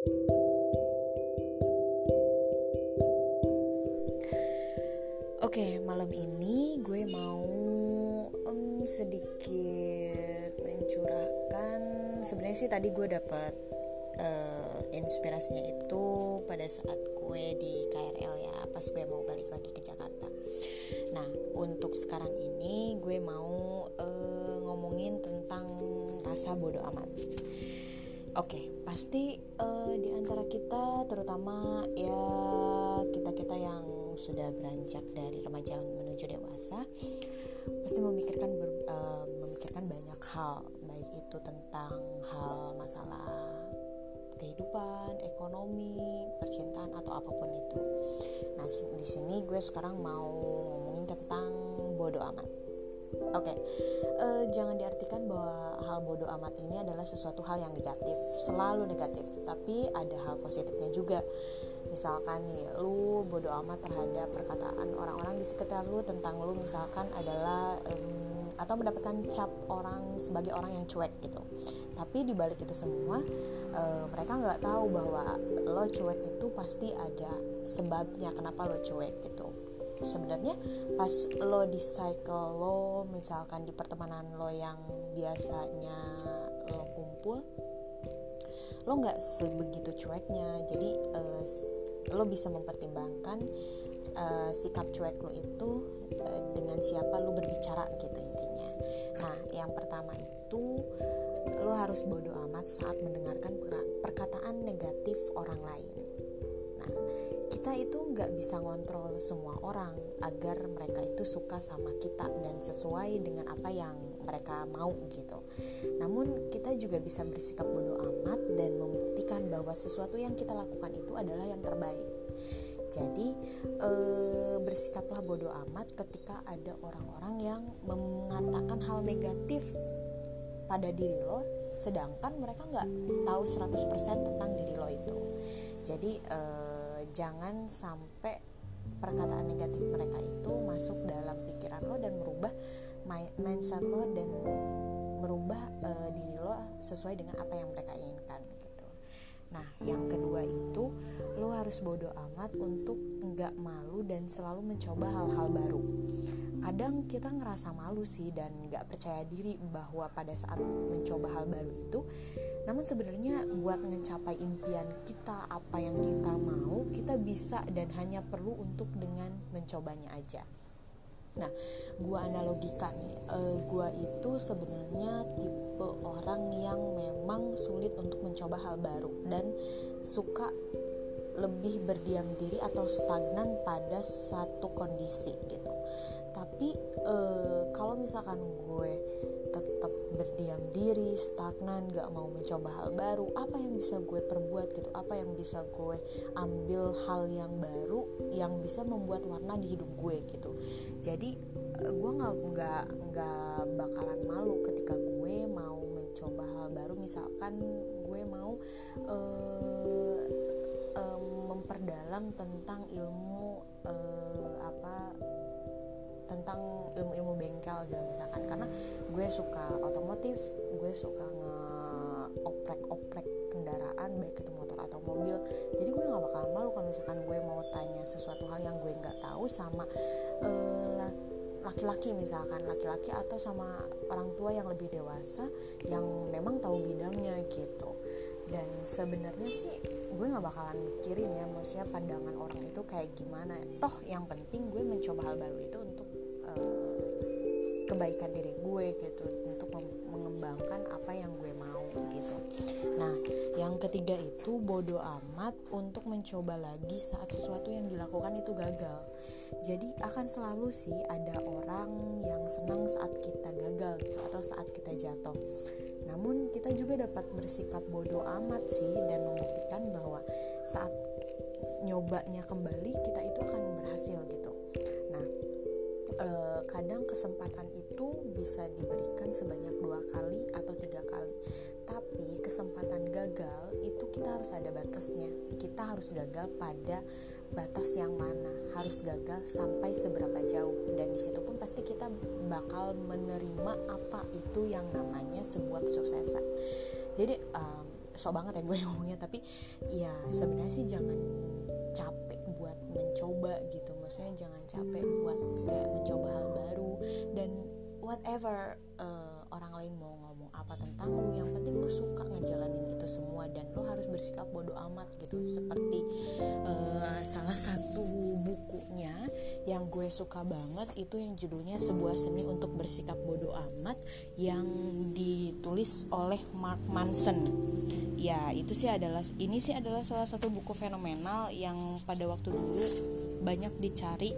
Oke, malam ini gue mau um, sedikit mencurahkan. Sebenarnya sih tadi gue dapet uh, inspirasinya itu pada saat gue di KRL ya, pas gue mau balik lagi ke Jakarta. Nah, untuk sekarang ini gue mau uh, ngomongin tentang rasa bodoh amat. Oke, pasti uh, di antara kita, terutama ya kita-kita yang sudah beranjak dari remaja menuju dewasa pasti memikirkan ber, uh, memikirkan banyak hal baik itu tentang hal masalah kehidupan, ekonomi, percintaan atau apa pun itu. Nah, di sini gue sekarang mau ngomongin tentang bodoh amat. Oke, okay. uh, eh, jangan diartikan bahwa hal bodoh amat ini adalah sesuatu hal yang negatif, selalu negatif. Tapi ada hal positifnya juga misalkan nih lu bodoh amat terhadap perkataan orang-orang di sekitar lu tentang lu misalkan adalah um, atau mendapatkan cap orang sebagai orang yang cuek gitu tapi di balik itu semua uh, mereka nggak tahu bahwa lo cuek itu pasti ada sebabnya kenapa lo cuek gitu sebenarnya pas lo di cycle lo misalkan di pertemanan lo yang biasanya lo kumpul lo nggak sebegitu cueknya. Jadi uh, lo bisa mempertimbangkan uh, sikap cuek lo itu uh, dengan siapa lo berbicara gitu intinya. Nah yang pertama itu lo harus bodoh amat saat mendengarkan perkataan negatif orang lain kita itu nggak bisa ngontrol semua orang agar mereka itu suka sama kita dan sesuai dengan apa yang mereka mau gitu. Namun kita juga bisa bersikap bodoh amat dan membuktikan bahwa sesuatu yang kita lakukan itu adalah yang terbaik. Jadi e, bersikaplah bodoh amat ketika ada orang-orang yang mengatakan hal negatif pada diri lo sedangkan mereka nggak tahu 100% tentang diri lo itu. Jadi e, jangan sampai perkataan negatif mereka itu masuk dalam pikiran lo dan merubah mindset lo dan merubah uh, diri lo sesuai dengan apa yang mereka inginkan gitu. Nah, yang kedua itu lo harus bodoh amat untuk nggak malu dan selalu mencoba hal-hal baru. Kadang kita ngerasa malu sih dan nggak percaya diri bahwa pada saat mencoba hal baru itu, namun sebenarnya buat mencapai impian kita apa yang kita mau, kita bisa dan hanya perlu untuk dengan mencobanya aja. Nah, gua analogikan nih, uh, gua itu sebenarnya tipe orang yang memang sulit untuk mencoba hal baru dan suka lebih berdiam diri atau stagnan pada satu kondisi gitu. Tapi uh, kalau misalkan gue tetap berdiam diri, stagnan, gak mau mencoba hal baru, apa yang bisa gue perbuat gitu? Apa yang bisa gue ambil hal yang baru yang bisa membuat warna di hidup gue gitu. Jadi gue nggak nggak nggak bakalan malu ketika gue mau mencoba hal baru. Misalkan gue mau uh, memperdalam tentang ilmu uh, apa tentang ilmu-ilmu bengkel gitu misalkan. Karena gue suka otomotif gue suka nge oprek-oprek kendaraan baik itu motor atau mobil. Jadi gue nggak bakalan malu kalau misalkan gue mau tanya sesuatu hal yang gue nggak tahu sama uh, laki-laki misalkan. Laki-laki atau sama orang tua yang lebih dewasa yang memang tahu bidangnya gitu dan sebenarnya sih gue nggak bakalan mikirin ya maksudnya pandangan orang itu kayak gimana. Toh yang penting gue mencoba hal baru itu untuk kebaikan diri gue gitu untuk mengembangkan apa yang gue mau gitu. Nah yang ketiga itu bodoh amat untuk mencoba lagi saat sesuatu yang dilakukan itu gagal. Jadi akan selalu sih ada orang yang senang saat kita gagal gitu atau saat kita jatuh juga dapat bersikap bodoh amat sih dan membuktikan bahwa saat nyobanya kembali kita itu akan berhasil gitu. Uh, kadang kesempatan itu bisa diberikan sebanyak dua kali atau tiga kali. Tapi kesempatan gagal itu kita harus ada batasnya. Kita harus gagal pada batas yang mana. Harus gagal sampai seberapa jauh. Dan di situ pun pasti kita bakal menerima apa itu yang namanya sebuah kesuksesan jadi um, sok banget ya gue ngomongnya tapi ya sebenarnya sih jangan capek buat mencoba gitu. Maksudnya jangan capek buat kayak mencoba hal baru dan whatever uh, orang lain mau ngomong apa tentang lu yang penting lu suka ngejalanin itu semua dan lu harus bersikap bodoh amat gitu. Seperti salah satu bukunya yang gue suka banget itu yang judulnya sebuah seni untuk bersikap bodoh amat yang ditulis oleh Mark Manson. Ya itu sih adalah ini sih adalah salah satu buku fenomenal yang pada waktu dulu banyak dicari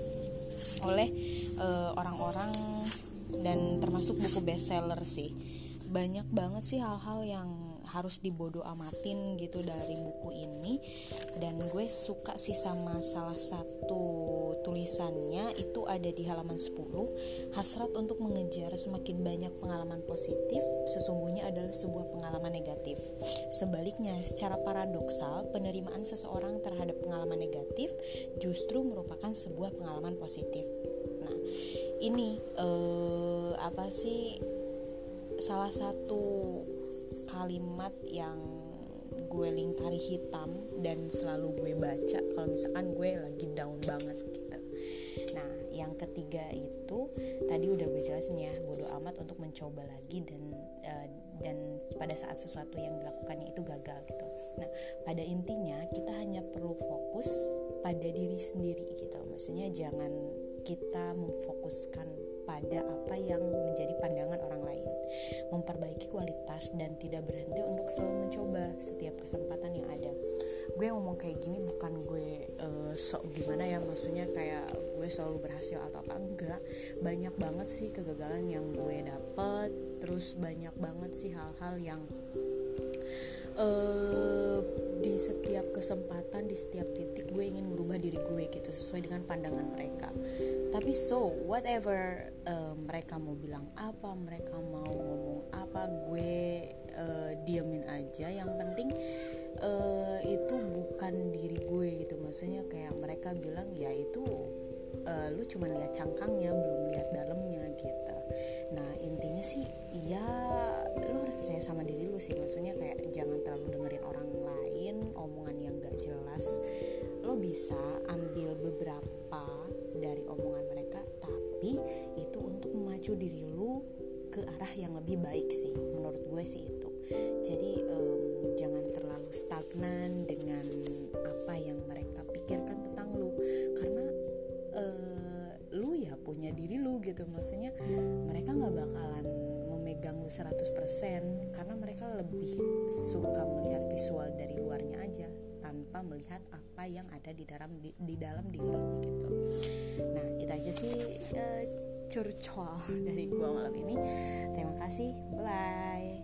oleh eh, orang-orang uh, dan termasuk buku bestseller sih. Banyak banget sih hal-hal yang harus dibodoh amatin gitu dari buku ini. Dan gue suka sih sama salah satu tulisannya itu ada di halaman 10 hasrat untuk mengejar semakin banyak pengalaman positif sesungguhnya adalah sebuah pengalaman negatif. Sebaliknya secara paradoksal penerimaan seseorang terhadap pengalaman negatif justru merupakan sebuah pengalaman positif. Nah ini eh, apa sih salah satu kalimat yang gue lingkari hitam dan selalu gue baca kalau misalkan gue lagi down banget gitu. Nah, yang ketiga itu tadi udah gue jelasin ya, bodoh amat untuk mencoba lagi dan uh, dan pada saat sesuatu yang dilakukannya itu gagal gitu. Nah, pada intinya kita hanya perlu fokus pada diri sendiri gitu. Maksudnya jangan kita memfokuskan pada apa yang menjadi pandangan orang lain. Memperbaiki kualitas dan tidak berhenti untuk selalu mencoba setiap kesempatan yang ada. Gue ngomong kayak gini bukan gue uh, sok gimana ya maksudnya kayak gue selalu berhasil atau apa enggak. Banyak banget sih kegagalan yang gue dapet terus banyak banget sih hal-hal yang uh, di setiap kesempatan di setiap titik gue ingin merubah diri gue gitu sesuai dengan pandangan mereka. Tapi so whatever uh, mereka mau bilang apa mereka mau ngomong apa gue uh, diemin aja. Yang penting uh, itu bukan diri gue gitu. Maksudnya kayak mereka bilang ya itu uh, lu cuma lihat cangkangnya belum lihat dalamnya gitu. Nah intinya sih ya lu harus percaya sama diri lu sih. Maksudnya kayak jangan terlalu dengerin orang bisa ambil beberapa dari omongan mereka tapi itu untuk memacu diri lu ke arah yang lebih baik sih menurut gue sih itu. Jadi um, jangan terlalu stagnan dengan apa yang mereka pikirkan tentang lu. Karena uh, lu ya punya diri lu gitu maksudnya mereka nggak bakalan memegang lu 100% karena mereka lebih suka melihat visual dari luarnya aja tanpa melihat apa yang ada di dalam di, di dalam diri gitu. Nah itu aja sih uh, curcol dari gua malam ini. Terima kasih. Bye